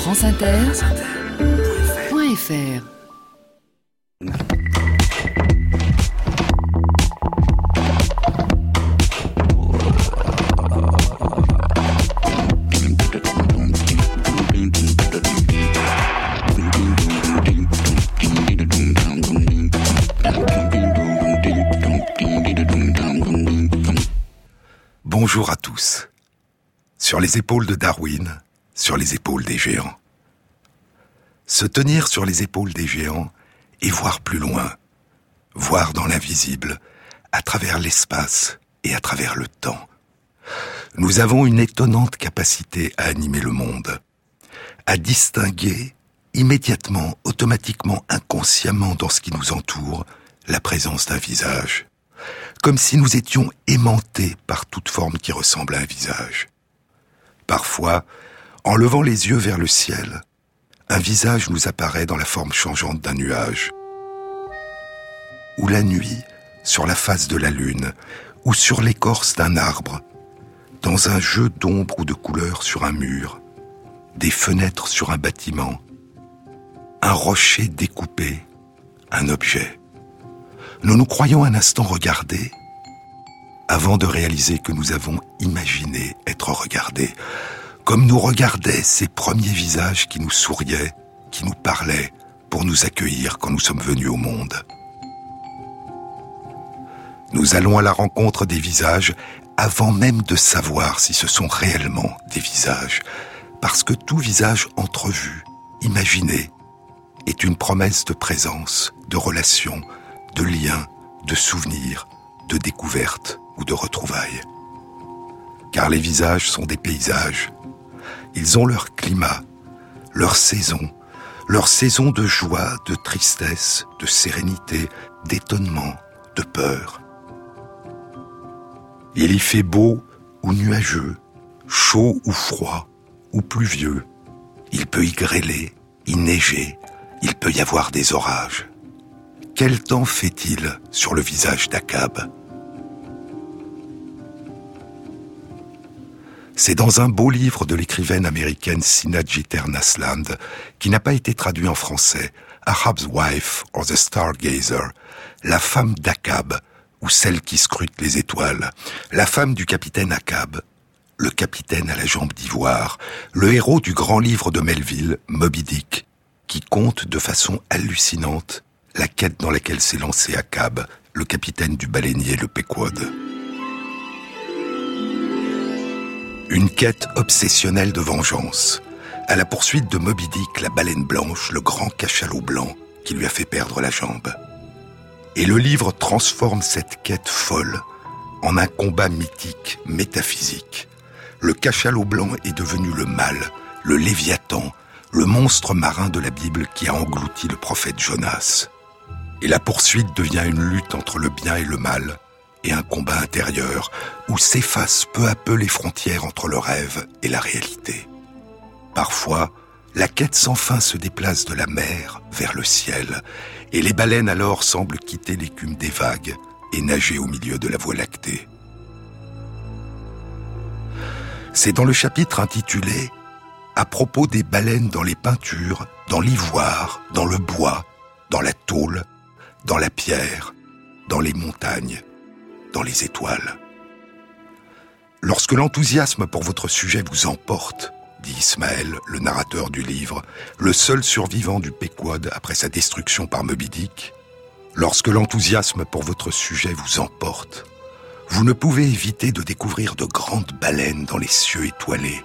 franceinter.fr Bonjour à tous. Sur les épaules de Darwin, sur les épaules des géants. Se tenir sur les épaules des géants et voir plus loin, voir dans l'invisible, à travers l'espace et à travers le temps. Nous avons une étonnante capacité à animer le monde, à distinguer immédiatement, automatiquement, inconsciemment dans ce qui nous entoure, la présence d'un visage, comme si nous étions aimantés par toute forme qui ressemble à un visage. Parfois, en levant les yeux vers le ciel, un visage nous apparaît dans la forme changeante d'un nuage. Ou la nuit, sur la face de la lune, ou sur l'écorce d'un arbre, dans un jeu d'ombre ou de couleurs sur un mur, des fenêtres sur un bâtiment, un rocher découpé, un objet. Nous nous croyons un instant regardés, avant de réaliser que nous avons imaginé être regardés, comme nous regardaient ces premiers visages qui nous souriaient, qui nous parlaient pour nous accueillir quand nous sommes venus au monde. Nous allons à la rencontre des visages avant même de savoir si ce sont réellement des visages, parce que tout visage entrevu, imaginé, est une promesse de présence, de relation, de lien, de souvenir, de découverte ou de retrouvailles. Car les visages sont des paysages. Ils ont leur climat, leur saison, leur saison de joie, de tristesse, de sérénité, d'étonnement, de peur. Il y fait beau ou nuageux, chaud ou froid, ou pluvieux. Il peut y grêler, y neiger, il peut y avoir des orages. Quel temps fait-il sur le visage d'Akab? C'est dans un beau livre de l'écrivaine américaine Sina Jeter Nasland, qui n'a pas été traduit en français, Ahab's Wife or the Stargazer, la femme d'Akab, ou celle qui scrute les étoiles, la femme du capitaine Akab, le capitaine à la jambe d'ivoire, le héros du grand livre de Melville, Moby Dick, qui compte de façon hallucinante la quête dans laquelle s'est lancé Akab, le capitaine du baleinier le Pequod. Une quête obsessionnelle de vengeance, à la poursuite de Moby Dick, la baleine blanche, le grand cachalot blanc qui lui a fait perdre la jambe. Et le livre transforme cette quête folle en un combat mythique, métaphysique. Le cachalot blanc est devenu le mal, le léviathan, le monstre marin de la Bible qui a englouti le prophète Jonas. Et la poursuite devient une lutte entre le bien et le mal, et un combat intérieur où s'effacent peu à peu les frontières entre le rêve et la réalité. Parfois, la quête sans fin se déplace de la mer vers le ciel, et les baleines alors semblent quitter l'écume des vagues et nager au milieu de la voie lactée. C'est dans le chapitre intitulé À propos des baleines dans les peintures, dans l'ivoire, dans le bois, dans la tôle, dans la pierre, dans les montagnes, dans les étoiles. Lorsque l'enthousiasme pour votre sujet vous emporte, dit Ismaël, le narrateur du livre, le seul survivant du Pequod après sa destruction par Moby Dick, lorsque l'enthousiasme pour votre sujet vous emporte, vous ne pouvez éviter de découvrir de grandes baleines dans les cieux étoilés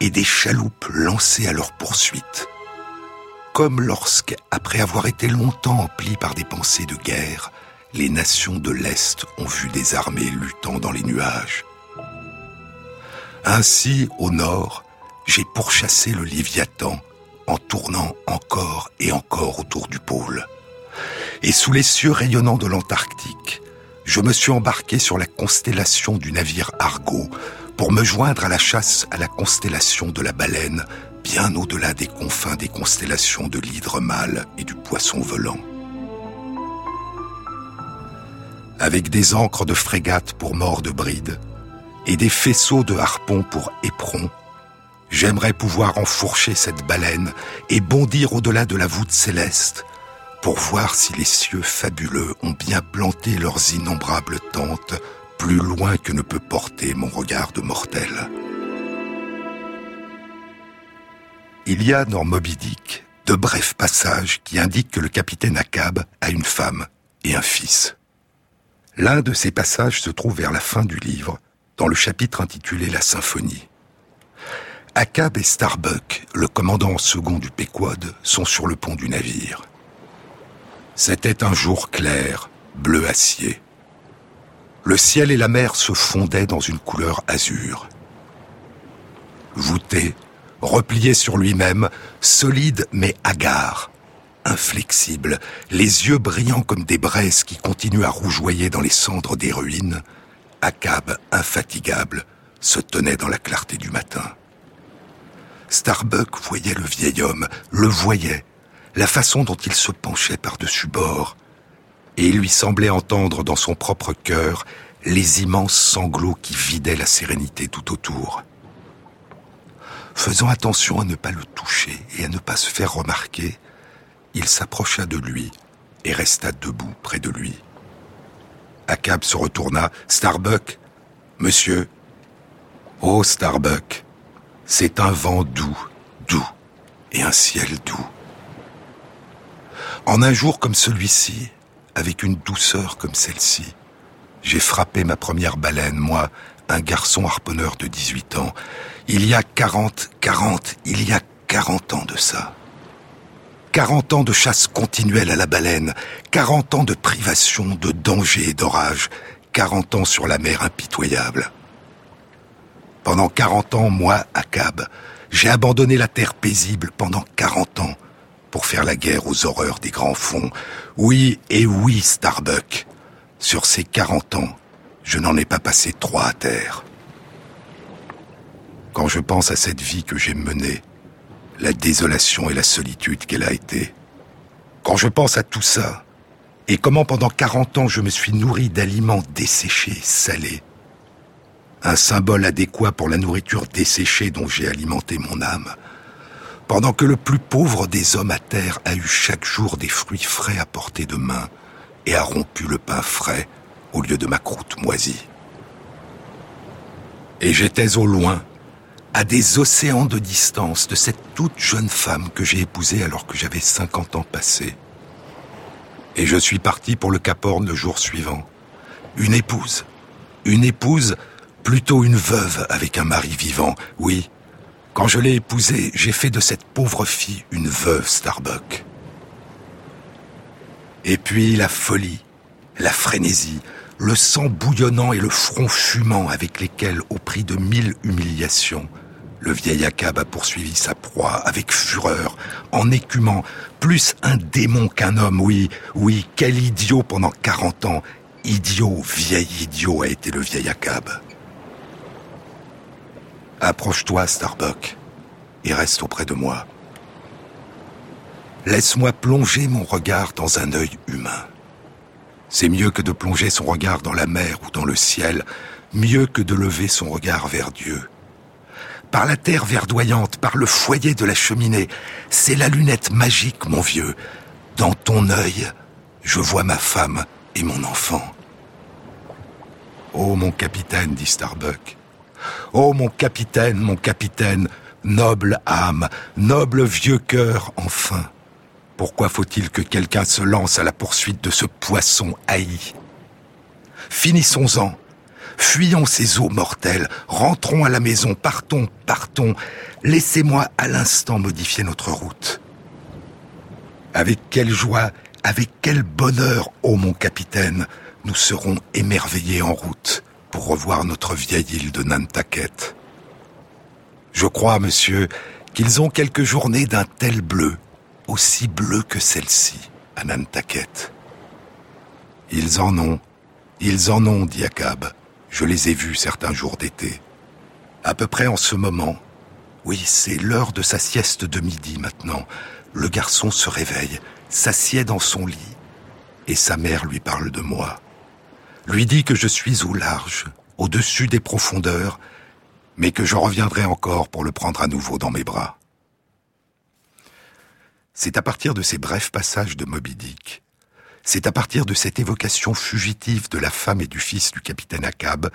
et des chaloupes lancées à leur poursuite. Comme lorsque, après avoir été longtemps emplis par des pensées de guerre, les nations de l'Est ont vu des armées luttant dans les nuages. Ainsi, au nord, j'ai pourchassé le Léviathan en tournant encore et encore autour du pôle. Et sous les cieux rayonnants de l'Antarctique, je me suis embarqué sur la constellation du navire Argo pour me joindre à la chasse à la constellation de la baleine, bien au-delà des confins des constellations de l'hydre mâle et du poisson volant avec des ancres de frégate pour mort de bride et des faisceaux de harpons pour éperons, J'aimerais pouvoir enfourcher cette baleine et bondir au-delà de la voûte céleste pour voir si les cieux fabuleux ont bien planté leurs innombrables tentes plus loin que ne peut porter mon regard de mortel. Il y a dans Moby Dick de brefs passages qui indiquent que le capitaine Akab a une femme et un fils. L'un de ces passages se trouve vers la fin du livre, dans le chapitre intitulé La Symphonie. Akab et Starbuck, le commandant second du Pequod, sont sur le pont du navire. C'était un jour clair, bleu acier. Le ciel et la mer se fondaient dans une couleur azur. Voûté, replié sur lui-même, solide mais hagard, inflexible, les yeux brillants comme des braises qui continuent à rougeoyer dans les cendres des ruines, Akab, infatigable, se tenait dans la clarté du matin. Starbuck voyait le vieil homme, le voyait, la façon dont il se penchait par-dessus bord, et il lui semblait entendre dans son propre cœur les immenses sanglots qui vidaient la sérénité tout autour. Faisant attention à ne pas le toucher et à ne pas se faire remarquer, il s'approcha de lui et resta debout près de lui. Akab se retourna. Starbuck Monsieur Oh, Starbuck C'est un vent doux, doux, et un ciel doux. En un jour comme celui-ci, avec une douceur comme celle-ci, j'ai frappé ma première baleine, moi, un garçon harponneur de 18 ans. Il y a 40, 40, il y a 40 ans de ça. 40 ans de chasse continuelle à la baleine, 40 ans de privation, de danger et d'orage, 40 ans sur la mer impitoyable. Pendant 40 ans, moi, Akab, j'ai abandonné la terre paisible pendant 40 ans pour faire la guerre aux horreurs des grands fonds. Oui et oui, Starbuck. Sur ces 40 ans, je n'en ai pas passé trois à terre. Quand je pense à cette vie que j'ai menée, la désolation et la solitude qu'elle a été, quand je pense à tout ça, et comment pendant 40 ans je me suis nourri d'aliments desséchés, salés, un symbole adéquat pour la nourriture desséchée dont j'ai alimenté mon âme, pendant que le plus pauvre des hommes à terre a eu chaque jour des fruits frais à portée de main et a rompu le pain frais au lieu de ma croûte moisie. Et j'étais au loin, à des océans de distance de cette toute jeune femme que j'ai épousée alors que j'avais 50 ans passés. Et je suis parti pour le Cap Horn le jour suivant. Une épouse. Une épouse, plutôt une veuve avec un mari vivant, oui, quand je l'ai épousée, j'ai fait de cette pauvre fille une veuve Starbuck. Et puis la folie, la frénésie, le sang bouillonnant et le front fumant avec lesquels, au prix de mille humiliations, le vieil Akab a poursuivi sa proie avec fureur, en écumant, plus un démon qu'un homme, oui, oui, quel idiot pendant quarante ans, idiot, vieil idiot a été le vieil Akab. Approche-toi, Starbuck, et reste auprès de moi. Laisse-moi plonger mon regard dans un œil humain. C'est mieux que de plonger son regard dans la mer ou dans le ciel, mieux que de lever son regard vers Dieu. Par la terre verdoyante, par le foyer de la cheminée, c'est la lunette magique, mon vieux. Dans ton œil, je vois ma femme et mon enfant. Oh, mon capitaine, dit Starbuck, Oh mon capitaine, mon capitaine, noble âme, noble vieux cœur, enfin. Pourquoi faut-il que quelqu'un se lance à la poursuite de ce poisson haï? Finissons-en. Fuyons ces eaux mortelles, rentrons à la maison, partons, partons. Laissez-moi à l'instant modifier notre route. Avec quelle joie, avec quel bonheur, ô mon capitaine, nous serons émerveillés en route pour revoir notre vieille île de Nantucket. Je crois, monsieur, qu'ils ont quelques journées d'un tel bleu, aussi bleu que celle-ci, à Nantucket. Ils en ont, ils en ont, dit Akab. Je les ai vus certains jours d'été. À peu près en ce moment. Oui, c'est l'heure de sa sieste de midi maintenant. Le garçon se réveille, s'assied dans son lit, et sa mère lui parle de moi lui dit que je suis au large, au-dessus des profondeurs, mais que je reviendrai encore pour le prendre à nouveau dans mes bras. C'est à partir de ces brefs passages de Moby Dick, c'est à partir de cette évocation fugitive de la femme et du fils du capitaine Akab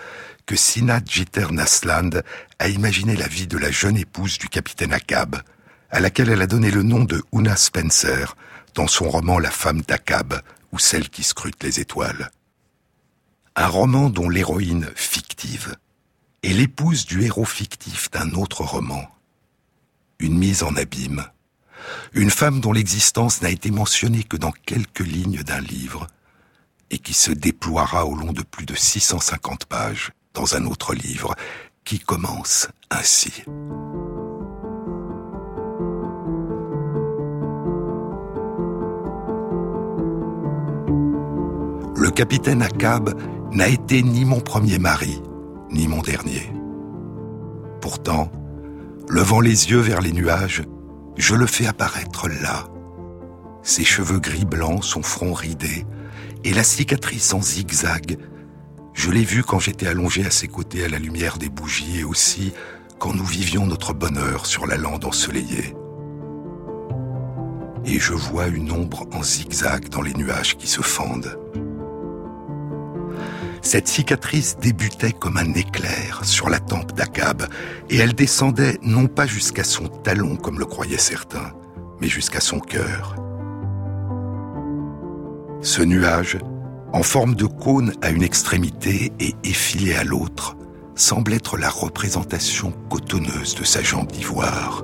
que Sina Jeter Nasland a imaginé la vie de la jeune épouse du capitaine Akab, à laquelle elle a donné le nom de Una Spencer dans son roman La femme d'Akab ou celle qui scrute les étoiles. Un roman dont l'héroïne fictive est l'épouse du héros fictif d'un autre roman. Une mise en abîme une femme dont l'existence n'a été mentionnée que dans quelques lignes d'un livre, et qui se déploiera au long de plus de 650 pages dans un autre livre, qui commence ainsi. Le capitaine Akab n'a été ni mon premier mari, ni mon dernier. Pourtant, levant les yeux vers les nuages, je le fais apparaître là. Ses cheveux gris blancs, son front ridé, et la cicatrice en zigzag. Je l'ai vu quand j'étais allongé à ses côtés à la lumière des bougies et aussi quand nous vivions notre bonheur sur la lande ensoleillée. Et je vois une ombre en zigzag dans les nuages qui se fendent. Cette cicatrice débutait comme un éclair sur la tempe d'Akab, et elle descendait non pas jusqu'à son talon comme le croyaient certains, mais jusqu'à son cœur. Ce nuage, en forme de cône à une extrémité et effilé à l'autre, semble être la représentation cotonneuse de sa jambe d'ivoire.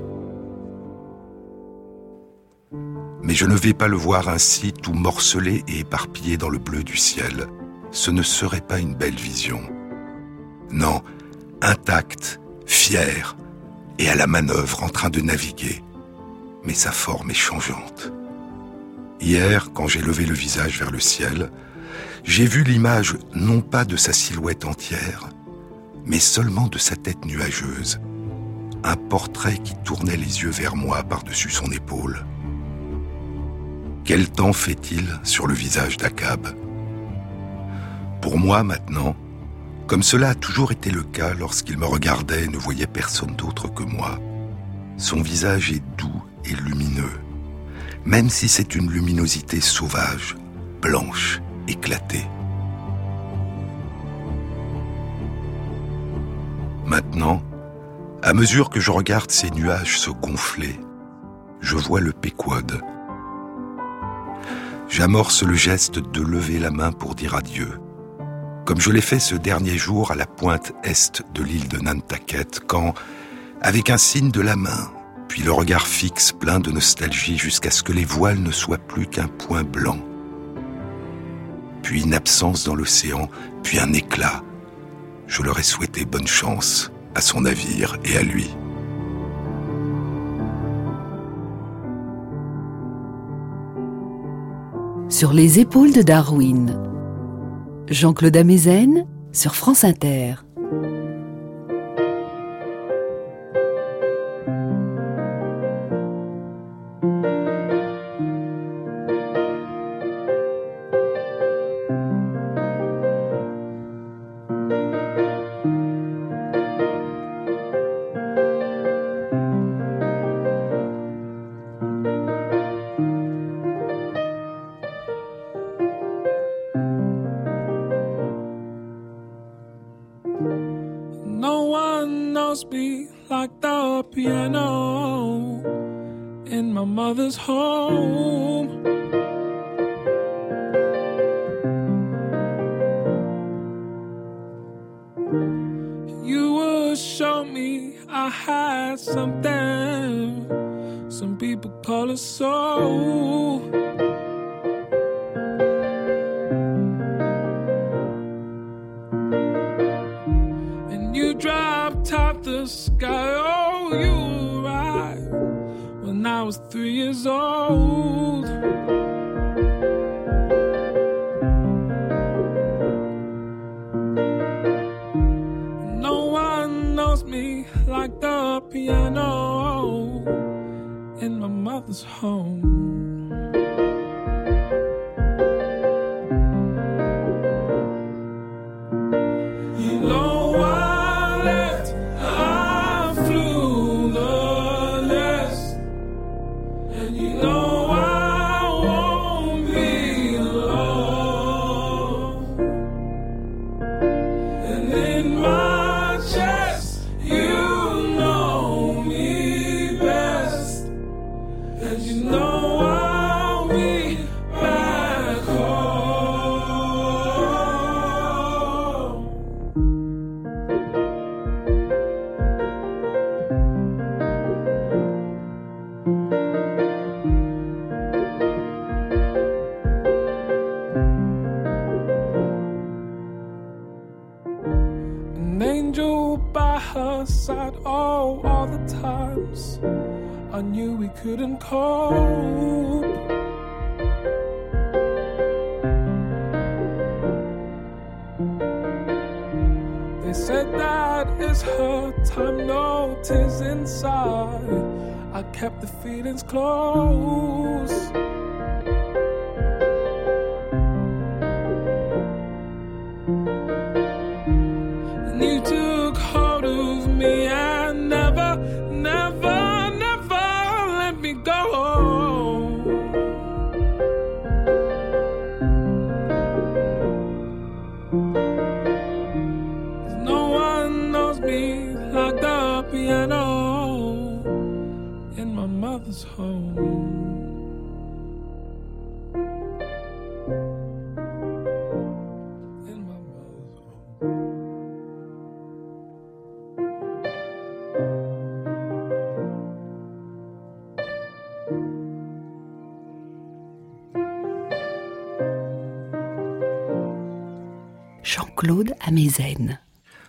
Mais je ne vais pas le voir ainsi tout morcelé et éparpillé dans le bleu du ciel ce ne serait pas une belle vision. Non, intact, fier, et à la manœuvre en train de naviguer. Mais sa forme est changeante. Hier, quand j'ai levé le visage vers le ciel, j'ai vu l'image non pas de sa silhouette entière, mais seulement de sa tête nuageuse, un portrait qui tournait les yeux vers moi par-dessus son épaule. Quel temps fait-il sur le visage d'Akab? Pour moi maintenant, comme cela a toujours été le cas lorsqu'il me regardait et ne voyait personne d'autre que moi, son visage est doux et lumineux, même si c'est une luminosité sauvage, blanche, éclatée. Maintenant, à mesure que je regarde ces nuages se gonfler, je vois le Péquod. J'amorce le geste de lever la main pour dire adieu comme je l'ai fait ce dernier jour à la pointe est de l'île de Nantucket, quand, avec un signe de la main, puis le regard fixe plein de nostalgie jusqu'à ce que les voiles ne soient plus qu'un point blanc, puis une absence dans l'océan, puis un éclat, je leur ai souhaité bonne chance à son navire et à lui. Sur les épaules de Darwin, Jean-Claude Amezen sur France Inter.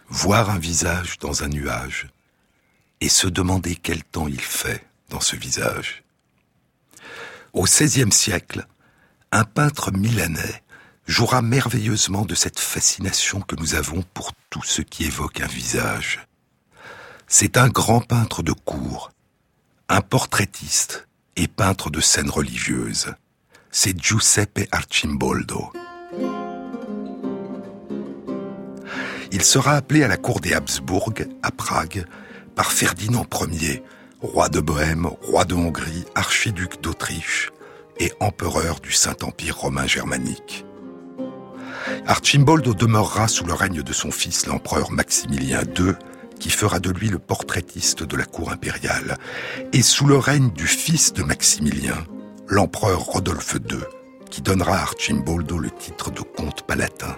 Voir un visage dans un nuage et se demander quel temps il fait dans ce visage. Au XVIe siècle, un peintre milanais jouera merveilleusement de cette fascination que nous avons pour tout ce qui évoque un visage. C'est un grand peintre de cour, un portraitiste et peintre de scènes religieuses. C'est Giuseppe Arcimboldo. Il sera appelé à la cour des Habsbourg, à Prague, par Ferdinand Ier, roi de Bohême, roi de Hongrie, archiduc d'Autriche et empereur du Saint-Empire romain germanique. Archimboldo demeurera sous le règne de son fils l'empereur Maximilien II, qui fera de lui le portraitiste de la cour impériale, et sous le règne du fils de Maximilien, l'empereur Rodolphe II, qui donnera à Archimboldo le titre de comte palatin.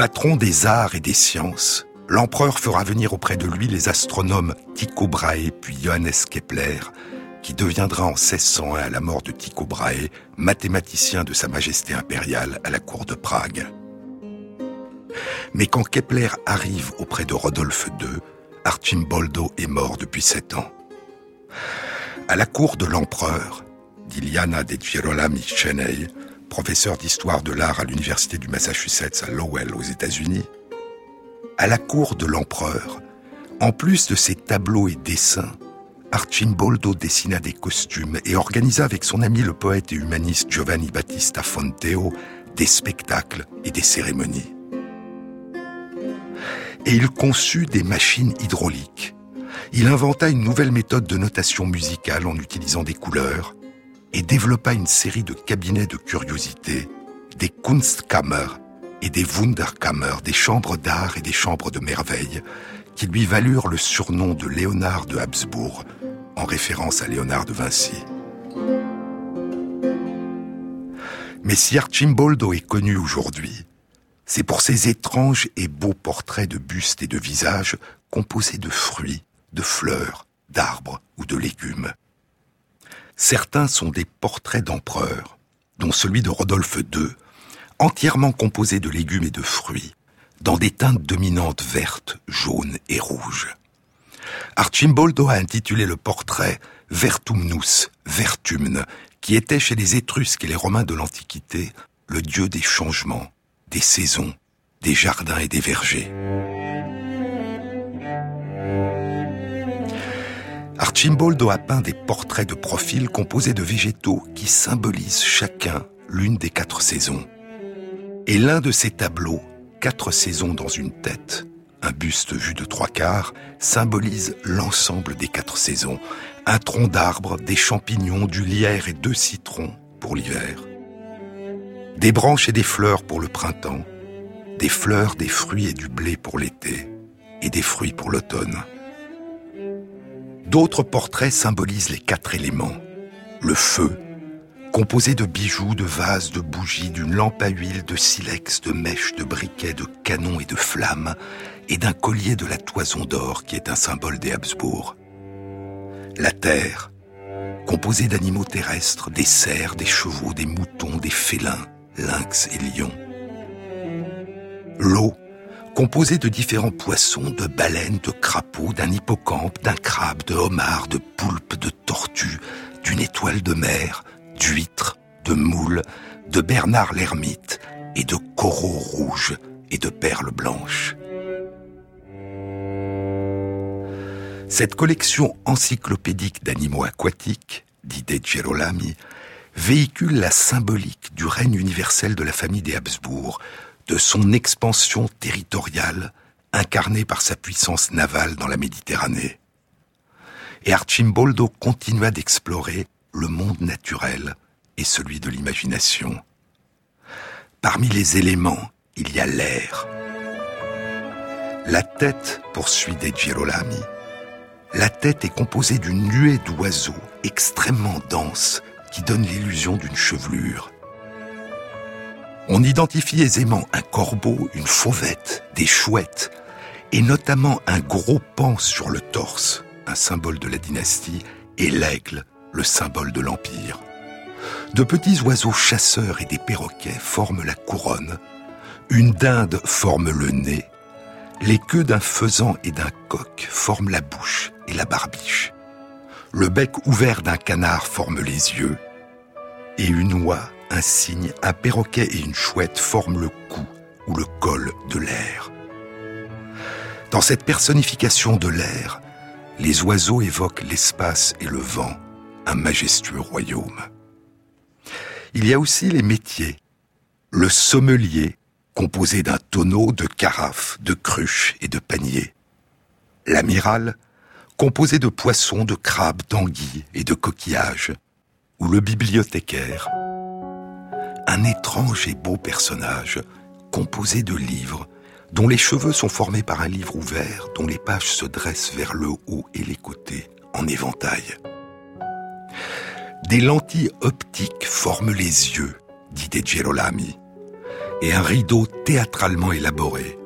Patron des arts et des sciences, l'empereur fera venir auprès de lui les astronomes Tycho Brahe puis Johannes Kepler, qui deviendra en 1601 à la mort de Tycho Brahe mathématicien de Sa Majesté impériale à la cour de Prague. Mais quand Kepler arrive auprès de Rodolphe II, Archimboldo est mort depuis sept ans. À la cour de l'empereur, dit Liana de Girolami Cheney, professeur d'histoire de l'art à l'université du Massachusetts à Lowell aux États-Unis, à la cour de l'empereur, en plus de ses tableaux et dessins, Archimboldo dessina des costumes et organisa avec son ami le poète et humaniste Giovanni Battista Fonteo des spectacles et des cérémonies. Et il conçut des machines hydrauliques. Il inventa une nouvelle méthode de notation musicale en utilisant des couleurs et développa une série de cabinets de curiosités, des Kunstkammer et des Wunderkammer, des chambres d'art et des chambres de merveille, qui lui valurent le surnom de Léonard de Habsbourg, en référence à Léonard de Vinci. Mais si Archimboldo est connu aujourd'hui, c'est pour ses étranges et beaux portraits de bustes et de visages composés de fruits, de fleurs, d'arbres ou de légumes. Certains sont des portraits d'empereurs, dont celui de Rodolphe II, entièrement composé de légumes et de fruits, dans des teintes dominantes vertes, jaunes et rouges. Archimboldo a intitulé le portrait Vertumnus, Vertumne, qui était chez les Étrusques et les Romains de l'Antiquité le dieu des changements, des saisons, des jardins et des vergers. Archimboldo a peint des portraits de profil composés de végétaux qui symbolisent chacun l'une des quatre saisons. Et l'un de ces tableaux, quatre saisons dans une tête, un buste vu de trois quarts, symbolise l'ensemble des quatre saisons. Un tronc d'arbre, des champignons, du lierre et deux citrons pour l'hiver. Des branches et des fleurs pour le printemps. Des fleurs, des fruits et du blé pour l'été. Et des fruits pour l'automne. D'autres portraits symbolisent les quatre éléments. Le feu, composé de bijoux, de vases, de bougies, d'une lampe à huile, de silex, de mèches, de briquets, de canons et de flammes, et d'un collier de la toison d'or qui est un symbole des Habsbourg. La terre, composée d'animaux terrestres, des cerfs, des chevaux, des moutons, des félins, lynx et lions. L'eau, composé de différents poissons, de baleines, de crapauds, d'un hippocampe, d'un crabe, de homard, de poulpe, de tortue, d'une étoile de mer, d'huîtres, de moules, de Bernard l'ermite et de coraux rouges et de perles blanches. Cette collection encyclopédique d'animaux aquatiques, dit De Girolami, véhicule la symbolique du règne universel de la famille des Habsbourg, de son expansion territoriale, incarnée par sa puissance navale dans la Méditerranée. Et Archimboldo continua d'explorer le monde naturel et celui de l'imagination. Parmi les éléments, il y a l'air. La tête, poursuit De Girolami, la tête est composée d'une nuée d'oiseaux extrêmement dense qui donne l'illusion d'une chevelure. On identifie aisément un corbeau, une fauvette, des chouettes, et notamment un gros pan sur le torse, un symbole de la dynastie, et l'aigle, le symbole de l'empire. De petits oiseaux chasseurs et des perroquets forment la couronne, une dinde forme le nez, les queues d'un faisan et d'un coq forment la bouche et la barbiche. Le bec ouvert d'un canard forme les yeux. Et une oie, un cygne, un perroquet et une chouette forment le cou ou le col de l'air. Dans cette personnification de l'air, les oiseaux évoquent l'espace et le vent, un majestueux royaume. Il y a aussi les métiers. Le sommelier, composé d'un tonneau, de carafes, de cruches et de paniers. L'amiral, composé de poissons, de crabes, d'anguilles et de coquillages. Ou le bibliothécaire, un étrange et beau personnage, composé de livres, dont les cheveux sont formés par un livre ouvert, dont les pages se dressent vers le haut et les côtés, en éventail. Des lentilles optiques forment les yeux, dit De Girolami, et un rideau théâtralement élaboré,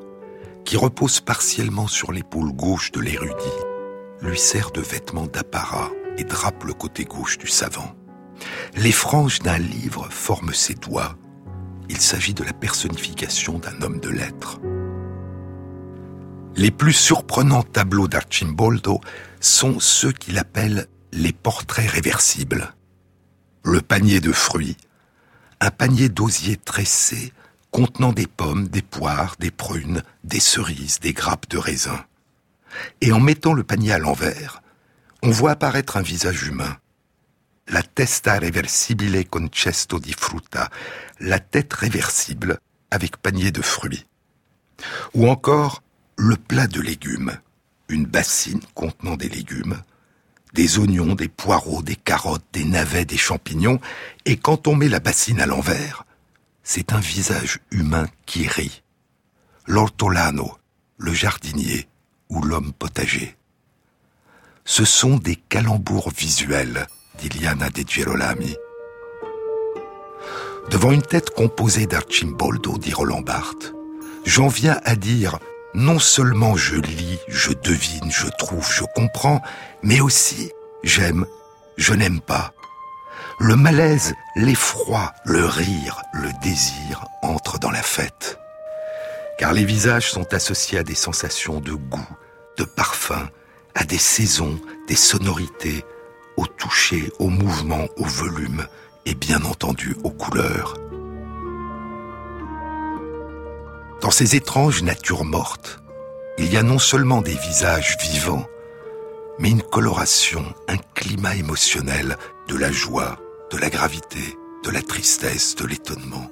qui repose partiellement sur l'épaule gauche de l'érudit, lui sert de vêtement d'apparat et drape le côté gauche du savant. Les franges d'un livre forment ses doigts. Il s'agit de la personnification d'un homme de lettres. Les plus surprenants tableaux d'Archimboldo sont ceux qu'il appelle les portraits réversibles. Le panier de fruits, un panier d'osier tressé contenant des pommes, des poires, des prunes, des cerises, des grappes de raisin. Et en mettant le panier à l'envers, on voit apparaître un visage humain. La testa reversibile con cesto di frutta, la tête réversible avec panier de fruits. Ou encore le plat de légumes, une bassine contenant des légumes, des oignons, des poireaux, des carottes, des navets, des champignons, et quand on met la bassine à l'envers, c'est un visage humain qui rit. L'ortolano, le jardinier ou l'homme potager. Ce sont des calembours visuels, dit Liana de Girolami. Devant une tête composée d'Archimboldo, dit Roland Barthes, j'en viens à dire non seulement je lis, je devine, je trouve, je comprends, mais aussi j'aime, je n'aime pas, le malaise, l'effroi, le rire, le désir entrent dans la fête. Car les visages sont associés à des sensations de goût, de parfum, à des saisons, des sonorités, au toucher, au mouvement, au volume et bien entendu aux couleurs. Dans ces étranges natures mortes, il y a non seulement des visages vivants, mais une coloration, un climat émotionnel, de la joie, de la gravité, de la tristesse, de l'étonnement.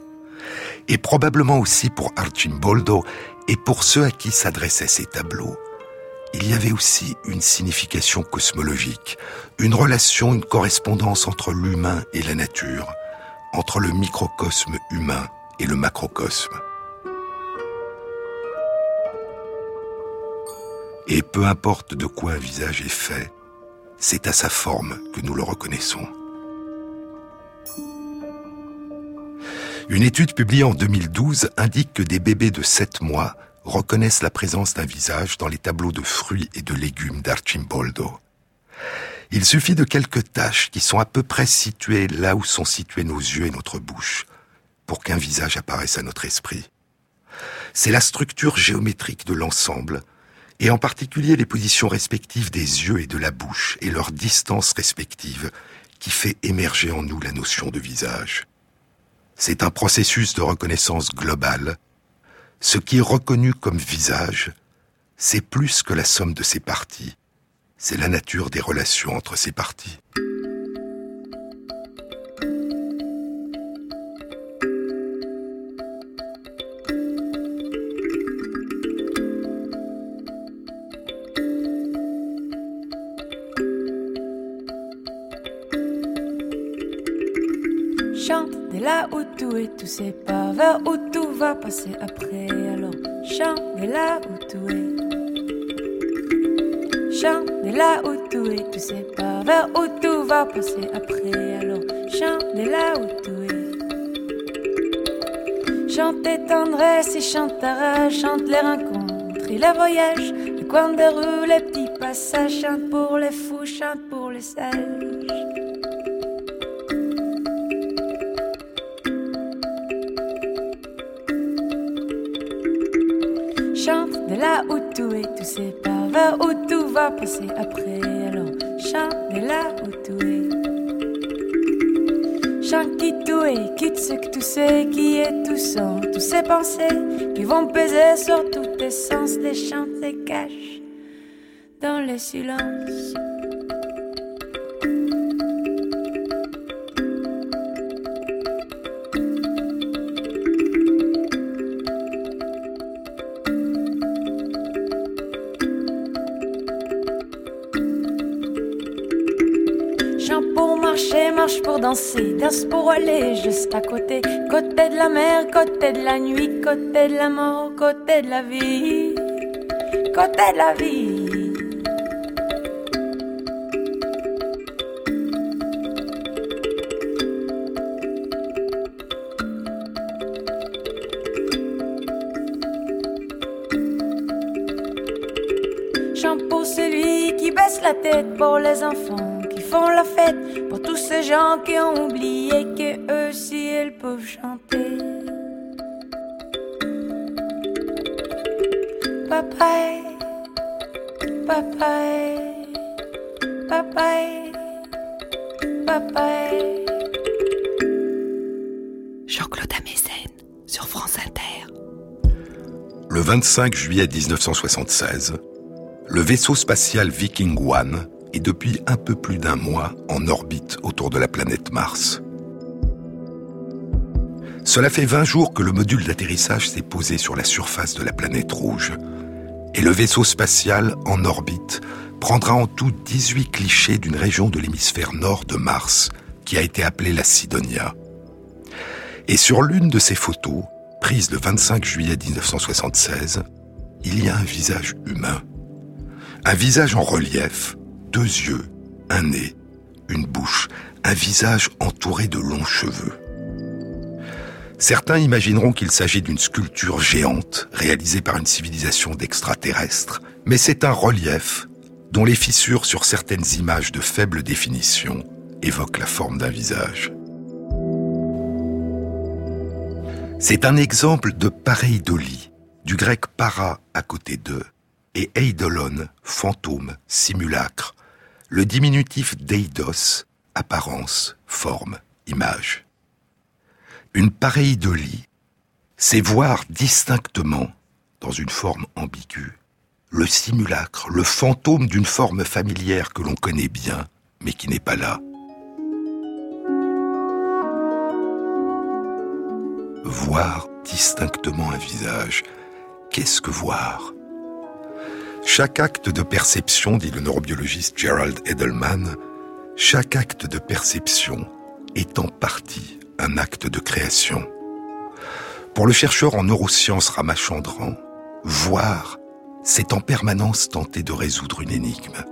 Et probablement aussi pour Archimboldo et pour ceux à qui s'adressaient ces tableaux, il y avait aussi une signification cosmologique, une relation, une correspondance entre l'humain et la nature, entre le microcosme humain et le macrocosme. Et peu importe de quoi un visage est fait, c'est à sa forme que nous le reconnaissons. Une étude publiée en 2012 indique que des bébés de 7 mois reconnaissent la présence d'un visage dans les tableaux de fruits et de légumes d'Archimboldo. Il suffit de quelques taches qui sont à peu près situées là où sont situés nos yeux et notre bouche pour qu'un visage apparaisse à notre esprit. C'est la structure géométrique de l'ensemble, et en particulier les positions respectives des yeux et de la bouche et leurs distances respectives, qui fait émerger en nous la notion de visage. C'est un processus de reconnaissance globale. Ce qui est reconnu comme visage, c'est plus que la somme de ses parties, c'est la nature des relations entre ces parties. Chante dès là où est, tout sait pas vers va passer après. Alors chante là où tout est. Chante là où tout est, tu sais pas vers où tout va passer après. Alors chante là où tout est. Chante tes et chante ta rage, chante les rencontres et les voyages, les coins de rue, les petits passages, chante pour les fous, chante pour les sages. Tout est, tu sais pas vers où tout va passer après. Alors chante de là où tout est. Chante qui tout est, quitte ce que tu sais, qui est tout sans, tous ces pensées qui vont peser sur tous tes sens, les chantes, les cachent dans les silences. Danser, danse pour aller juste à côté, côté de la mer, côté de la nuit, côté de la mort, côté de la vie, côté de la vie. Chante pour celui qui baisse la tête, pour les enfants qui font la fête, ces gens qui ont oublié que eux aussi ils peuvent chanter. Papa, papa, papa, papa. Jean-Claude Amezen sur France Inter. Le 25 juillet 1976, le vaisseau spatial Viking One est depuis un peu plus d'un mois en orbite autour de la planète Mars. Cela fait 20 jours que le module d'atterrissage s'est posé sur la surface de la planète rouge. Et le vaisseau spatial en orbite prendra en tout 18 clichés d'une région de l'hémisphère nord de Mars qui a été appelée la Sidonia. Et sur l'une de ces photos, prise le 25 juillet 1976, il y a un visage humain. Un visage en relief, deux yeux, un nez, une bouche, un visage entouré de longs cheveux. Certains imagineront qu'il s'agit d'une sculpture géante réalisée par une civilisation d'extraterrestres, mais c'est un relief dont les fissures sur certaines images de faible définition évoquent la forme d'un visage. C'est un exemple de pareidolie, du grec para à côté d'eux, et eidolon, fantôme, simulacre, le diminutif d'eidos, apparence, forme, image. Une pareidolie, c'est voir distinctement, dans une forme ambiguë, le simulacre, le fantôme d'une forme familière que l'on connaît bien, mais qui n'est pas là. Voir distinctement un visage, qu'est-ce que voir? Chaque acte de perception, dit le neurobiologiste Gerald Edelman, chaque acte de perception est en partie un acte de création. Pour le chercheur en neurosciences Ramachandran, voir, c'est en permanence tenter de résoudre une énigme.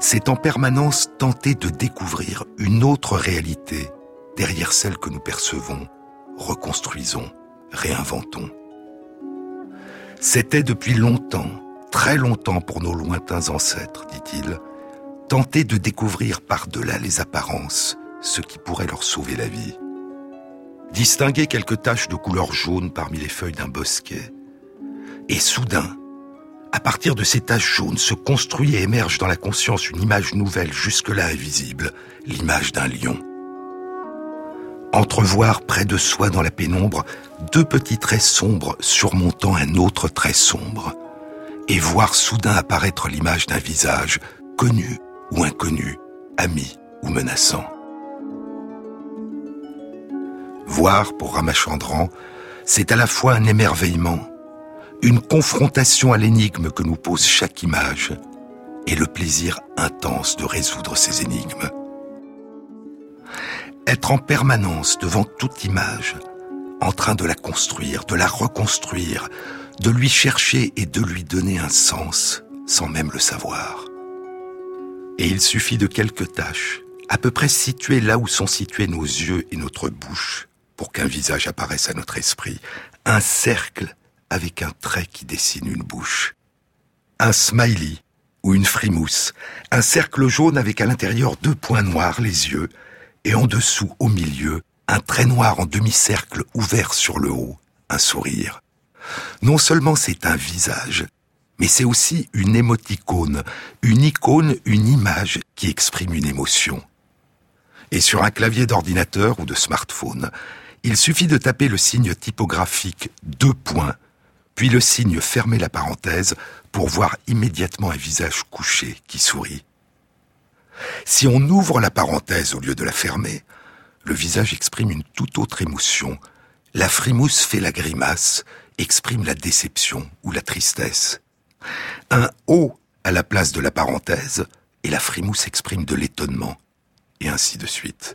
C'est en permanence tenter de découvrir une autre réalité derrière celle que nous percevons, reconstruisons, réinventons. C'était depuis longtemps, très longtemps pour nos lointains ancêtres, dit-il, tenter de découvrir par-delà les apparences ce qui pourrait leur sauver la vie. distinguer quelques taches de couleur jaune parmi les feuilles d'un bosquet. Et soudain, à partir de ces taches jaunes se construit et émerge dans la conscience une image nouvelle jusque-là invisible, l'image d'un lion. Entrevoir près de soi dans la pénombre deux petits traits sombres surmontant un autre trait sombre, et voir soudain apparaître l'image d'un visage, connu ou inconnu, ami ou menaçant. Voir, pour Ramachandran, c'est à la fois un émerveillement, une confrontation à l'énigme que nous pose chaque image, et le plaisir intense de résoudre ces énigmes. Être en permanence devant toute image, en train de la construire, de la reconstruire, de lui chercher et de lui donner un sens sans même le savoir. Et il suffit de quelques tâches, à peu près situées là où sont situés nos yeux et notre bouche, pour qu'un visage apparaisse à notre esprit, un cercle avec un trait qui dessine une bouche, un smiley ou une frimousse, un cercle jaune avec à l'intérieur deux points noirs, les yeux, et en dessous, au milieu, un trait noir en demi-cercle ouvert sur le haut, un sourire. Non seulement c'est un visage, mais c'est aussi une émoticône, une icône, une image qui exprime une émotion. Et sur un clavier d'ordinateur ou de smartphone, il suffit de taper le signe typographique deux points, puis le signe fermer la parenthèse pour voir immédiatement un visage couché qui sourit. Si on ouvre la parenthèse au lieu de la fermer, le visage exprime une toute autre émotion. La frimousse fait la grimace, exprime la déception ou la tristesse. Un O à la place de la parenthèse, et la frimousse exprime de l'étonnement, et ainsi de suite.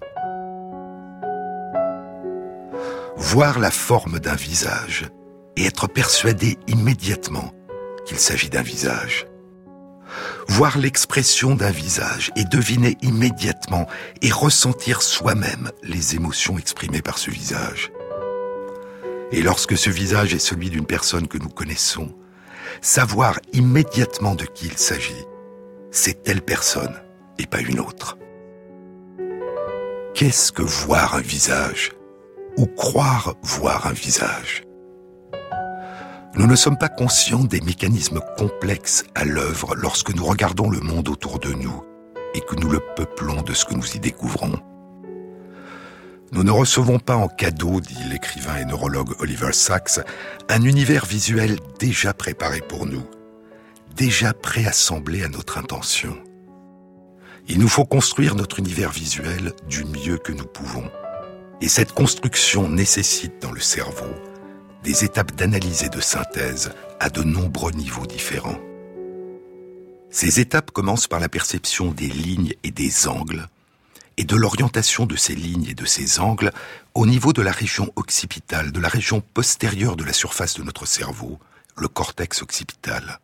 voir la forme d'un visage et être persuadé immédiatement qu'il s'agit d'un visage. Voir l'expression d'un visage et deviner immédiatement et ressentir soi-même les émotions exprimées par ce visage. Et lorsque ce visage est celui d'une personne que nous connaissons, savoir immédiatement de qui il s'agit, c'est telle personne et pas une autre. Qu'est-ce que voir un visage ou croire voir un visage? Nous ne sommes pas conscients des mécanismes complexes à l'œuvre lorsque nous regardons le monde autour de nous et que nous le peuplons de ce que nous y découvrons. Nous ne recevons pas en cadeau, dit l'écrivain et neurologue Oliver Sacks, un univers visuel déjà préparé pour nous, déjà préassemblé à notre intention. Il nous faut construire notre univers visuel du mieux que nous pouvons. Et cette construction nécessite dans le cerveau des étapes d'analyse et de synthèse à de nombreux niveaux différents. Ces étapes commencent par la perception des lignes et des angles, et de l'orientation de ces lignes et de ces angles au niveau de la région occipitale, de la région postérieure de la surface de notre cerveau, le cortex occipital.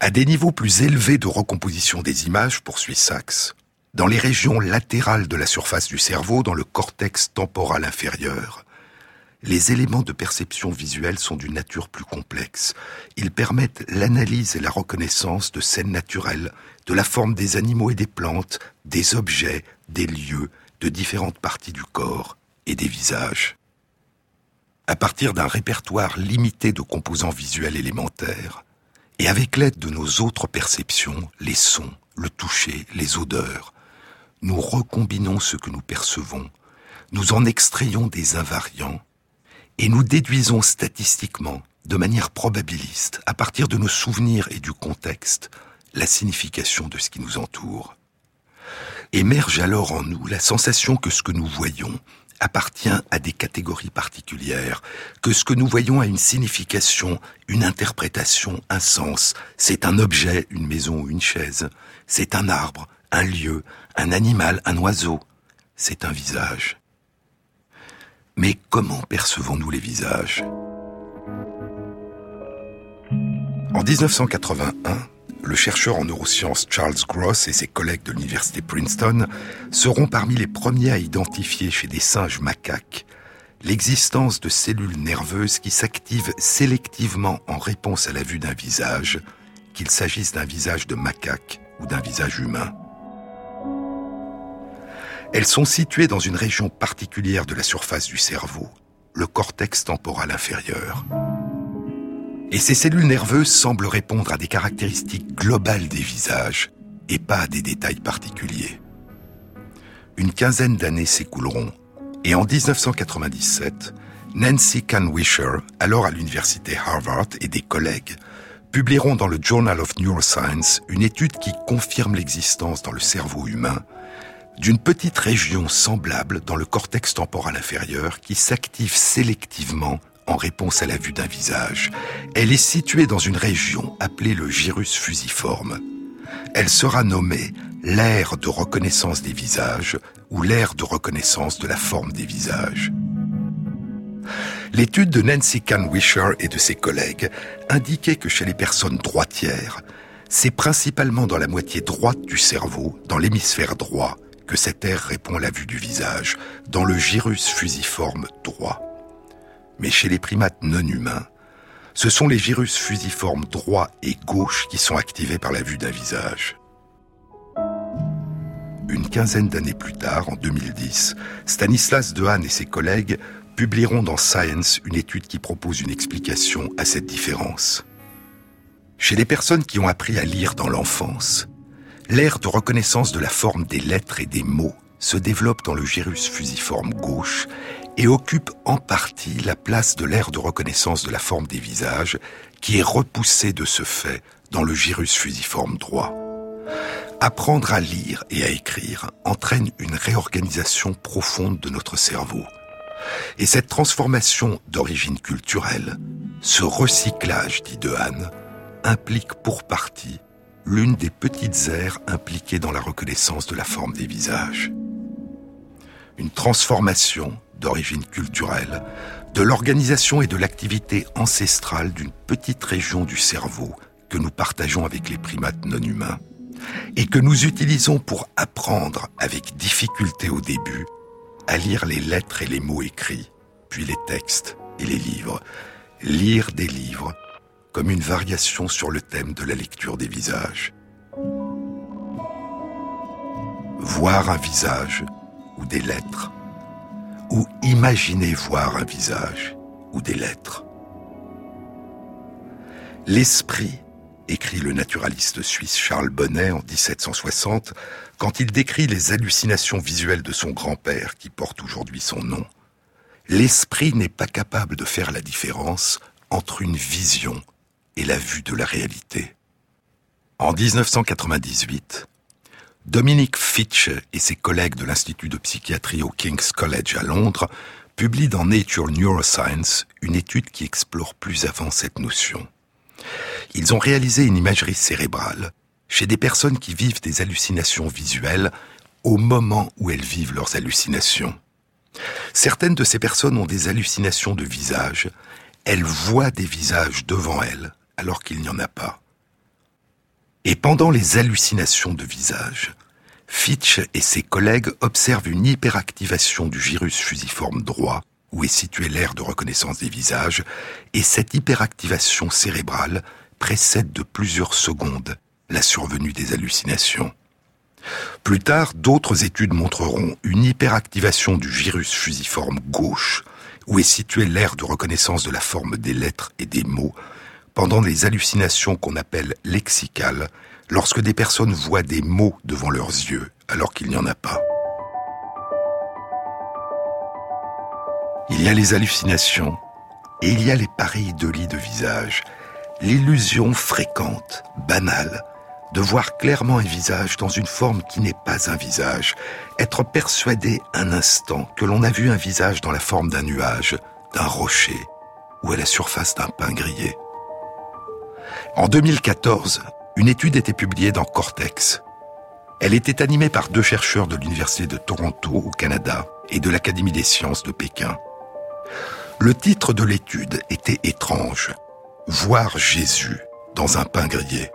À des niveaux plus élevés de recomposition des images, poursuit Sachs, dans les régions latérales de la surface du cerveau, dans le cortex temporal inférieur. Les éléments de perception visuelle sont d'une nature plus complexe. Ils permettent l'analyse et la reconnaissance de scènes naturelles, de la forme des animaux et des plantes, des objets, des lieux, de différentes parties du corps et des visages. À partir d'un répertoire limité de composants visuels élémentaires, et avec l'aide de nos autres perceptions, les sons, le toucher, les odeurs, nous recombinons ce que nous percevons, nous en extrayons des invariants, et nous déduisons statistiquement, de manière probabiliste, à partir de nos souvenirs et du contexte, la signification de ce qui nous entoure. Émerge alors en nous la sensation que ce que nous voyons appartient à des catégories particulières, que ce que nous voyons a une signification, une interprétation, un sens. C'est un objet, une maison ou une chaise. C'est un arbre, un lieu, un animal, un oiseau. C'est un visage. Mais comment percevons-nous les visages? En 1981, le chercheur en neurosciences Charles Gross et ses collègues de l'université Princeton seront parmi les premiers à identifier chez des singes macaques l'existence de cellules nerveuses qui s'activent sélectivement en réponse à la vue d'un visage, qu'il s'agisse d'un visage de macaque ou d'un visage humain. Elles sont situées dans une région particulière de la surface du cerveau, le cortex temporal inférieur. Et ces cellules nerveuses semblent répondre à des caractéristiques globales des visages et pas à des détails particuliers. Une quinzaine d'années s'écouleront et en 1997, Nancy Kanwisher, alors à l'université Harvard, et des collègues publieront dans le Journal of Neuroscience une étude qui confirme l'existence dans le cerveau humain d'une petite région semblable dans le cortex temporal inférieur qui s'active sélectivement en réponse à la vue d'un visage. Elle est située dans une région appelée le gyrus fusiforme. Elle sera nommée l'aire de reconnaissance des visages ou l'aire de reconnaissance de la forme des visages. L'étude de Nancy Kanwisher et de ses collègues indiquait que chez les personnes droitières, c'est principalement dans la moitié droite du cerveau, dans l'hémisphère droit, que cette aire répond à la vue du visage, dans le gyrus fusiforme droit. Mais chez les primates non humains, ce sont les gyrus fusiformes droit et gauche qui sont activés par la vue d'un visage. Une quinzaine d'années plus tard, en 2010, Stanislas Dehaene et ses collègues publieront dans Science une étude qui propose une explication à cette différence. Chez les personnes qui ont appris à lire dans l'enfance, l'aire de reconnaissance de la forme des lettres et des mots se développe dans le gyrus fusiforme gauche et occupe en partie la place de l'aire de reconnaissance de la forme des visages qui est repoussée de ce fait dans le gyrus fusiforme droit. Apprendre à lire et à écrire entraîne une réorganisation profonde de notre cerveau. Et cette transformation d'origine culturelle, ce recyclage, dit Dehaene, implique pour partie l'une des petites aires impliquées dans la reconnaissance de la forme des visages. Une transformation d'origine culturelle, de l'organisation et de l'activité ancestrale d'une petite région du cerveau que nous partageons avec les primates non humains et que nous utilisons pour apprendre avec difficulté au début à lire les lettres et les mots écrits, puis les textes et les livres. Lire des livres comme une variation sur le thème de la lecture des visages. Voir un visage ou des lettres, ou imaginer voir un visage ou des lettres. L'esprit, écrit le naturaliste suisse Charles Bonnet en 1760, quand il décrit les hallucinations visuelles de son grand-père qui porte aujourd'hui son nom, l'esprit n'est pas capable de faire la différence entre une vision et la vue de la réalité. En 1998, Dominique Fitch et ses collègues de l'Institut de psychiatrie au King's College à Londres publient dans Nature Neuroscience une étude qui explore plus avant cette notion. Ils ont réalisé une imagerie cérébrale chez des personnes qui vivent des hallucinations visuelles au moment où elles vivent leurs hallucinations. Certaines de ces personnes ont des hallucinations de visage, elles voient des visages devant elles alors qu'il n'y en a pas. Et pendant les hallucinations de visage, Fitch et ses collègues observent une hyperactivation du gyrus fusiforme droit, où est située l'aire de reconnaissance des visages, et cette hyperactivation cérébrale précède de plusieurs secondes la survenue des hallucinations. Plus tard, d'autres études montreront une hyperactivation du gyrus fusiforme gauche, où est située l'aire de reconnaissance de la forme des lettres et des mots, pendant les hallucinations qu'on appelle lexicales, lorsque des personnes voient des mots devant leurs yeux alors qu'il n'y en a pas. Il y a les hallucinations et il y a les pareilles-de-lit de visage, l'illusion fréquente, banale, de voir clairement un visage dans une forme qui n'est pas un visage, être persuadé un instant que l'on a vu un visage dans la forme d'un nuage, d'un rocher ou à la surface d'un pain grillé. En 2014, une étude était publiée dans Cortex. Elle était animée par deux chercheurs de l'Université de Toronto au Canada et de l'Académie des sciences de Pékin. Le titre de l'étude était étrange. Voir Jésus dans un pain grillé.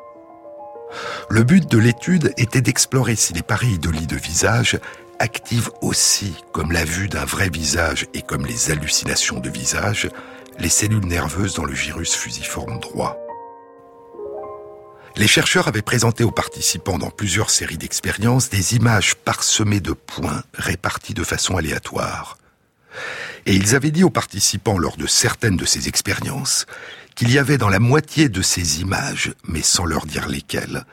Le but de l'étude était d'explorer si les pareilles-de-lit de visage activent aussi, comme la vue d'un vrai visage et comme les hallucinations de visage, les cellules nerveuses dans le gyrus fusiforme droit. Les chercheurs avaient présenté aux participants dans plusieurs séries d'expériences des images parsemées de points répartis de façon aléatoire. Et ils avaient dit aux participants lors de certaines de ces expériences qu'il y avait dans la moitié de ces images, mais sans leur dire lesquelles,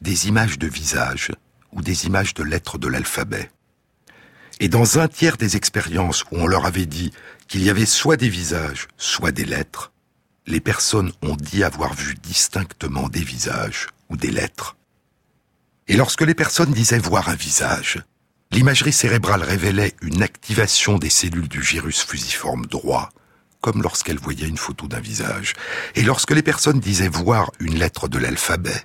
des images de visages ou des images de lettres de l'alphabet. Et dans un tiers des expériences où on leur avait dit qu'il y avait soit des visages, soit des lettres, les personnes ont dit avoir vu distinctement des visages ou des lettres. Et lorsque les personnes disaient voir un visage, l'imagerie cérébrale révélait une activation des cellules du gyrus fusiforme droit, comme lorsqu'elles voyaient une photo d'un visage. Et lorsque les personnes disaient voir une lettre de l'alphabet,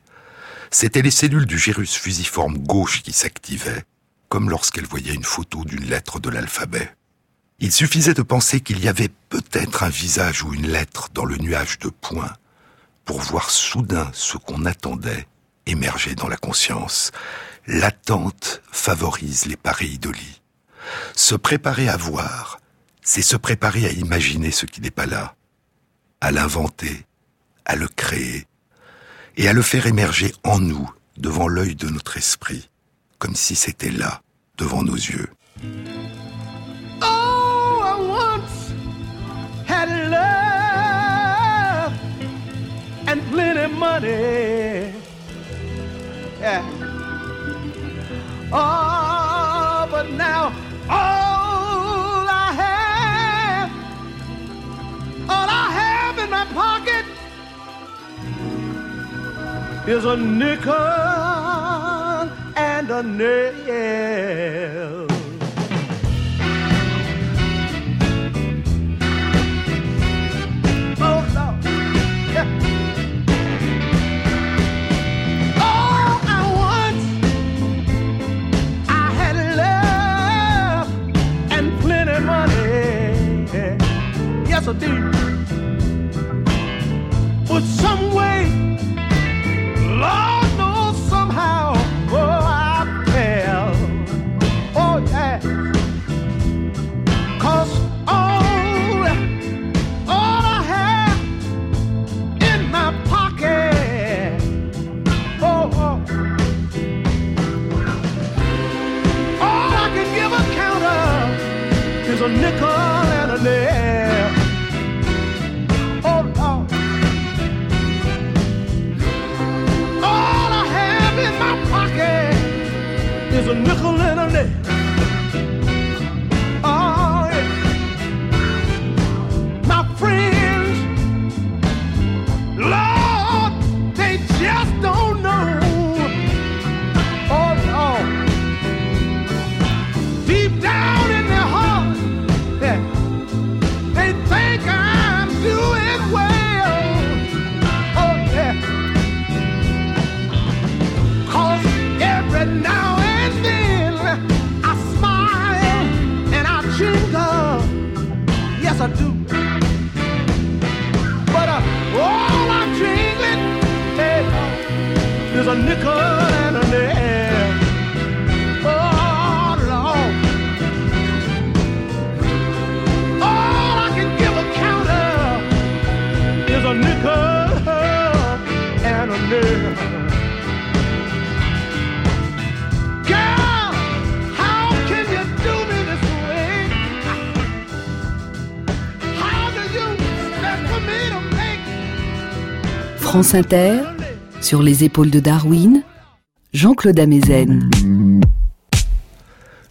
c'étaient les cellules du gyrus fusiforme gauche qui s'activaient, comme lorsqu'elles voyaient une photo d'une lettre de l'alphabet. Il suffisait de penser qu'il y avait peut-être un visage ou une lettre dans le nuage de points pour voir soudain ce qu'on attendait émerger dans la conscience. L'attente favorise les pareidolies. Se préparer à voir, c'est se préparer à imaginer ce qui n'est pas là, à l'inventer, à le créer, et à le faire émerger en nous, devant l'œil de notre esprit, comme si c'était là, devant nos yeux. Plenty money. Yeah. Oh, but now all I have, all I have in my pocket is a nickel and a nail.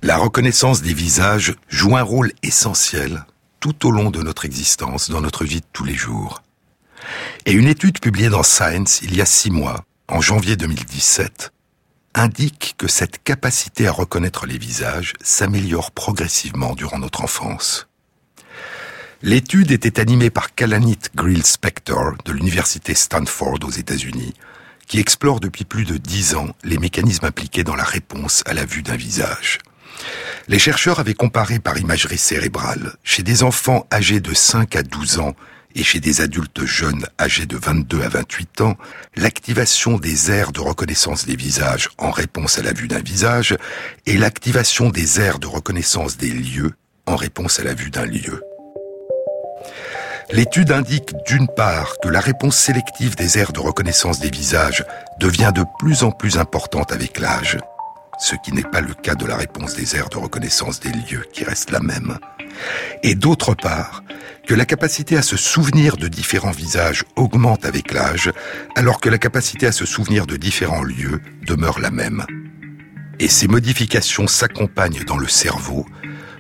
La reconnaissance des visages joue un rôle essentiel tout au long de notre existence, dans notre vie de tous les jours. Et une étude publiée dans Science il y a six mois, en janvier 2017, indique que cette capacité à reconnaître les visages s'améliore progressivement durant notre enfance. L'étude était animée par Kalanit Grill Spector de l'université Stanford aux États-Unis, qui explore depuis plus de dix ans les mécanismes impliqués dans la réponse à la vue d'un visage. Les chercheurs avaient comparé par imagerie cérébrale, chez des enfants âgés de 5 à 12 ans et chez des adultes jeunes âgés de 22 à 28 ans, l'activation des aires de reconnaissance des visages en réponse à la vue d'un visage et l'activation des aires de reconnaissance des lieux en réponse à la vue d'un lieu. L'étude indique d'une part que la réponse sélective des aires de reconnaissance des visages devient de plus en plus importante avec l'âge, ce qui n'est pas le cas de la réponse des aires de reconnaissance des lieux qui reste la même. Et d'autre part, que la capacité à se souvenir de différents visages augmente avec l'âge, alors que la capacité à se souvenir de différents lieux demeure la même. Et ces modifications s'accompagnent dans le cerveau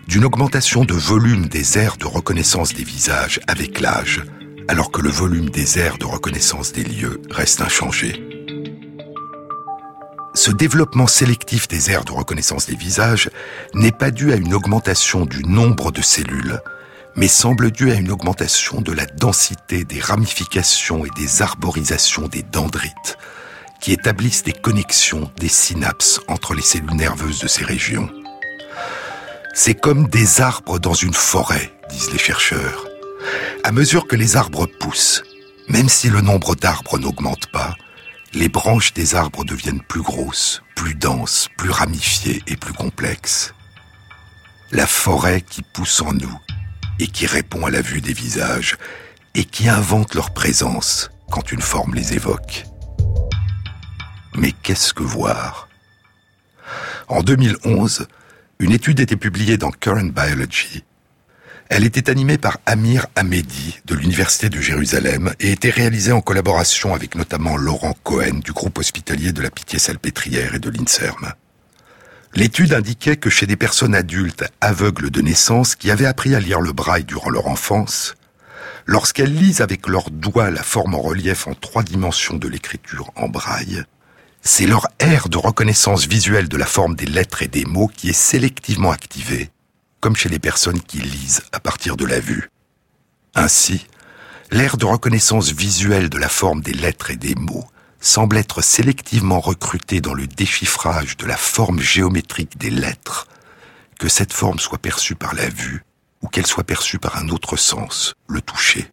d'une augmentation de volume des aires de reconnaissance des visages avec l'âge, alors que le volume des aires de reconnaissance des lieux reste inchangé. Ce développement sélectif des aires de reconnaissance des visages n'est pas dû à une augmentation du nombre de cellules, mais semble dû à une augmentation de la densité des ramifications et des arborisations des dendrites, qui établissent des connexions, des synapses entre les cellules nerveuses de ces régions. C'est comme des arbres dans une forêt, disent les chercheurs. À mesure que les arbres poussent, même si le nombre d'arbres n'augmente pas, les branches des arbres deviennent plus grosses, plus denses, plus ramifiées et plus complexes. La forêt qui pousse en nous et qui répond à la vue des visages et qui invente leur présence quand une forme les évoque. Mais qu'est-ce que voir? En 2011, une étude était publiée dans Current Biology. Elle était animée par Amir Hamedi de l'Université de Jérusalem et était réalisée en collaboration avec notamment Laurent Cohen du groupe hospitalier de la Pitié-Salpêtrière et de l'INSERM. L'étude indiquait que chez des personnes adultes aveugles de naissance qui avaient appris à lire le braille durant leur enfance, lorsqu'elles lisent avec leurs doigts la forme en relief en trois dimensions de l'écriture en braille, c'est leur aire de reconnaissance visuelle de la forme des lettres et des mots qui est sélectivement activée, comme chez les personnes qui lisent à partir de la vue. Ainsi, l'aire de reconnaissance visuelle de la forme des lettres et des mots semble être sélectivement recrutée dans le déchiffrage de la forme géométrique des lettres, que cette forme soit perçue par la vue ou qu'elle soit perçue par un autre sens, le toucher.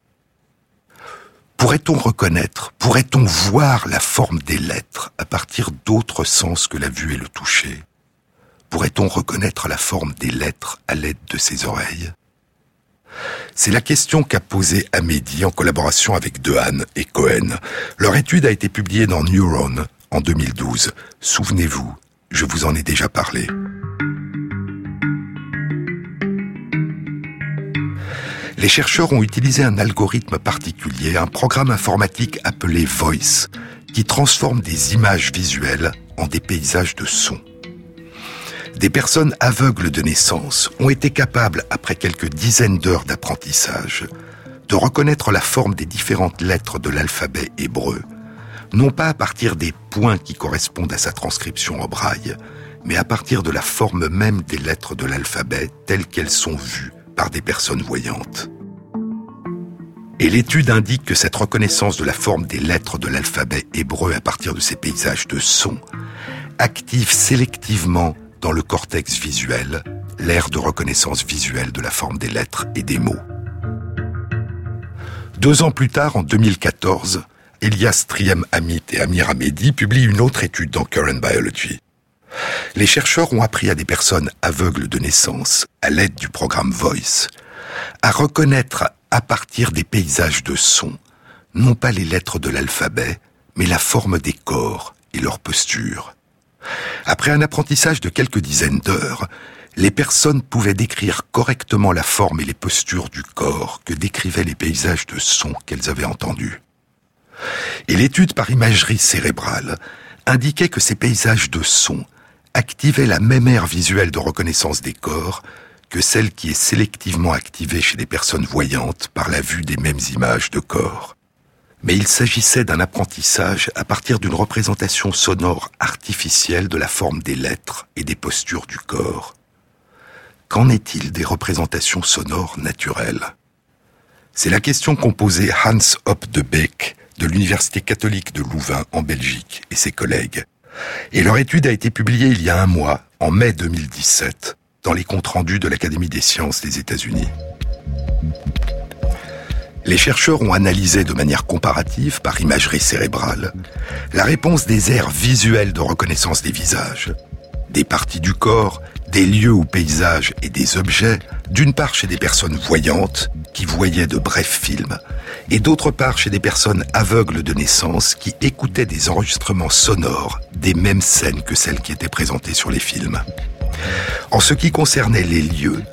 Pourrait-on reconnaître, pourrait-on voir la forme des lettres à partir d'autres sens que la vue et le toucher? Pourrait-on reconnaître la forme des lettres à l'aide de ses oreilles? C'est la question qu'a posée Amédi en collaboration avec Dehaene et Cohen. Leur étude a été publiée dans Neuron en 2012. Souvenez-vous, je vous en ai déjà parlé. Les chercheurs ont utilisé un algorithme particulier, un programme informatique appelé Voice, qui transforme des images visuelles en des paysages de son. Des personnes aveugles de naissance ont été capables, après quelques dizaines d'heures d'apprentissage, de reconnaître la forme des différentes lettres de l'alphabet hébreu, non pas à partir des points qui correspondent à sa transcription en braille, mais à partir de la forme même des lettres de l'alphabet telles qu'elles sont vues par des personnes voyantes. Et l'étude indique que cette reconnaissance de la forme des lettres de l'alphabet hébreu à partir de ces paysages de son active sélectivement dans le cortex visuel l'aire de reconnaissance visuelle de la forme des lettres et des mots. Deux ans plus tard, en 2014, Elias Triem Amit et Amir Hamedi publient une autre étude dans Current Biology. Les chercheurs ont appris à des personnes aveugles de naissance, à l'aide du programme Voice, à reconnaître à partir des paysages de son, non pas les lettres de l'alphabet, mais la forme des corps et leur posture. Après un apprentissage de quelques dizaines d'heures, les personnes pouvaient décrire correctement la forme et les postures du corps que décrivaient les paysages de son qu'elles avaient entendus. Et l'étude par imagerie cérébrale indiquait que ces paysages de son activaient la même aire visuelle de reconnaissance des corps que celle qui est sélectivement activée chez les personnes voyantes par la vue des mêmes images de corps. Mais il s'agissait d'un apprentissage à partir d'une représentation sonore artificielle de la forme des lettres et des postures du corps. Qu'en est-il des représentations sonores naturelles? C'est la question qu'ont posée Hans Hopp de Beek de l'Université catholique de Louvain en Belgique et ses collègues. Et leur étude a été publiée il y a un mois, en mai 2017, dans les comptes rendus de l'Académie des sciences des États-Unis. Les chercheurs ont analysé de manière comparative, par imagerie cérébrale, la réponse des aires visuelles de reconnaissance des visages, des parties du corps, des lieux ou paysages et des objets D'une part chez des personnes voyantes qui voyaient de brefs films, et d'autre part chez des personnes aveugles de naissance qui écoutaient des enregistrements sonores des mêmes scènes que celles qui étaient présentées sur les films. En ce qui concernait les lieux,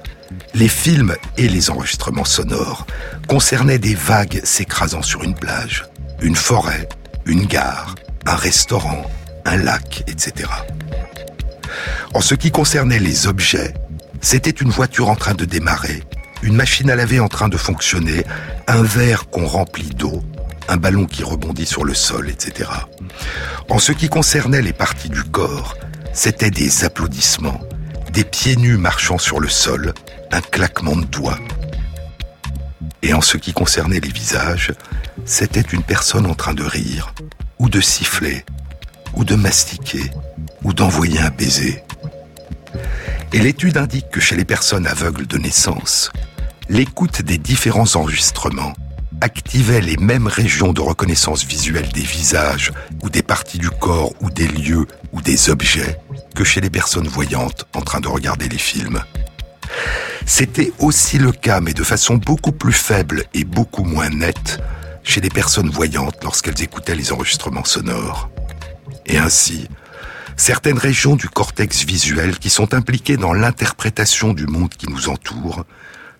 les films et les enregistrements sonores concernaient des vagues s'écrasant sur une plage, une forêt, une gare, un restaurant, un lac, etc. En ce qui concernait les objets, c'était une voiture en train de démarrer, une machine à laver en train de fonctionner, un verre qu'on remplit d'eau, un ballon qui rebondit sur le sol, etc. En ce qui concernait les parties du corps, c'était des applaudissements, des pieds nus marchant sur le sol, un claquement de doigts. Et en ce qui concernait les visages, c'était une personne en train de rire, ou de siffler, ou de mastiquer, ou d'envoyer un baiser. Et l'étude indique que chez les personnes aveugles de naissance, l'écoute des différents enregistrements activait les mêmes régions de reconnaissance visuelle des visages ou des parties du corps ou des lieux ou des objets que chez les personnes voyantes en train de regarder les films. C'était aussi le cas, mais de façon beaucoup plus faible et beaucoup moins nette, chez les personnes voyantes lorsqu'elles écoutaient les enregistrements sonores. Et ainsi, certaines régions du cortex visuel qui sont impliquées dans l'interprétation du monde qui nous entoure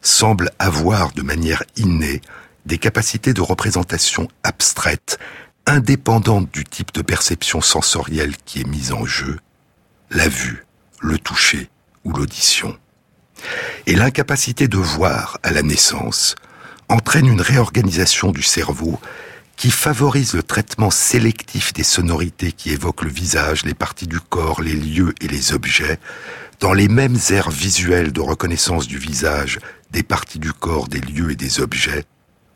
semblent avoir de manière innée des capacités de représentation abstraites, indépendantes du type de perception sensorielle qui est mise en jeu, la vue, le toucher ou l'audition. Et l'incapacité de voir à la naissance entraîne une réorganisation du cerveau qui favorise le traitement sélectif des sonorités qui évoquent le visage, les parties du corps, les lieux et les objets, dans les mêmes aires visuelles de reconnaissance du visage, des parties du corps, des lieux et des objets,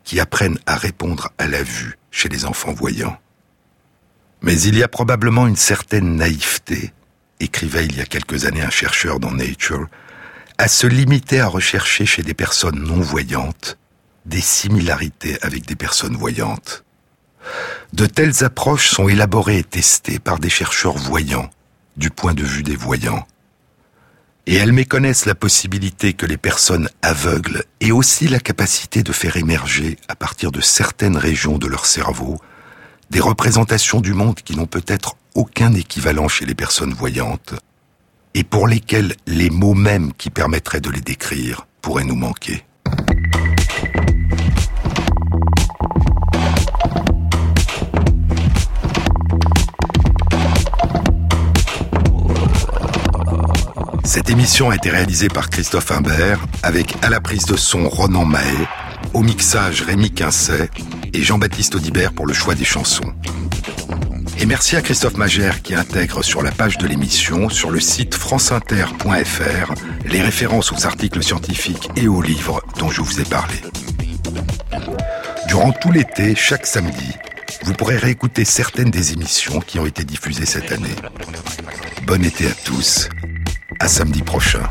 qui apprennent à répondre à la vue chez les enfants voyants. Mais il y a probablement une certaine naïveté, écrivait il y a quelques années un chercheur dans Nature, à se limiter à rechercher chez des personnes non voyantes des similarités avec des personnes voyantes. De telles approches sont élaborées et testées par des chercheurs voyants, du point de vue des voyants. Et elles méconnaissent la possibilité que les personnes aveugles aient aussi la capacité de faire émerger, à partir de certaines régions de leur cerveau, des représentations du monde qui n'ont peut-être aucun équivalent chez les personnes voyantes, et pour lesquelles les mots mêmes qui permettraient de les décrire pourraient nous manquer. Cette émission a été réalisée par Christophe Imbert avec à la prise de son Ronan Mahé, au mixage Rémi Quincet et Jean-Baptiste Audibert pour le choix des chansons. Et merci à Christophe Magère qui intègre sur la page de l'émission, sur le site franceinter.fr, les références aux articles scientifiques et aux livres dont je vous ai parlé. Durant tout l'été, chaque samedi, vous pourrez réécouter certaines des émissions qui ont été diffusées cette année. Bon été à tous à samedi prochain.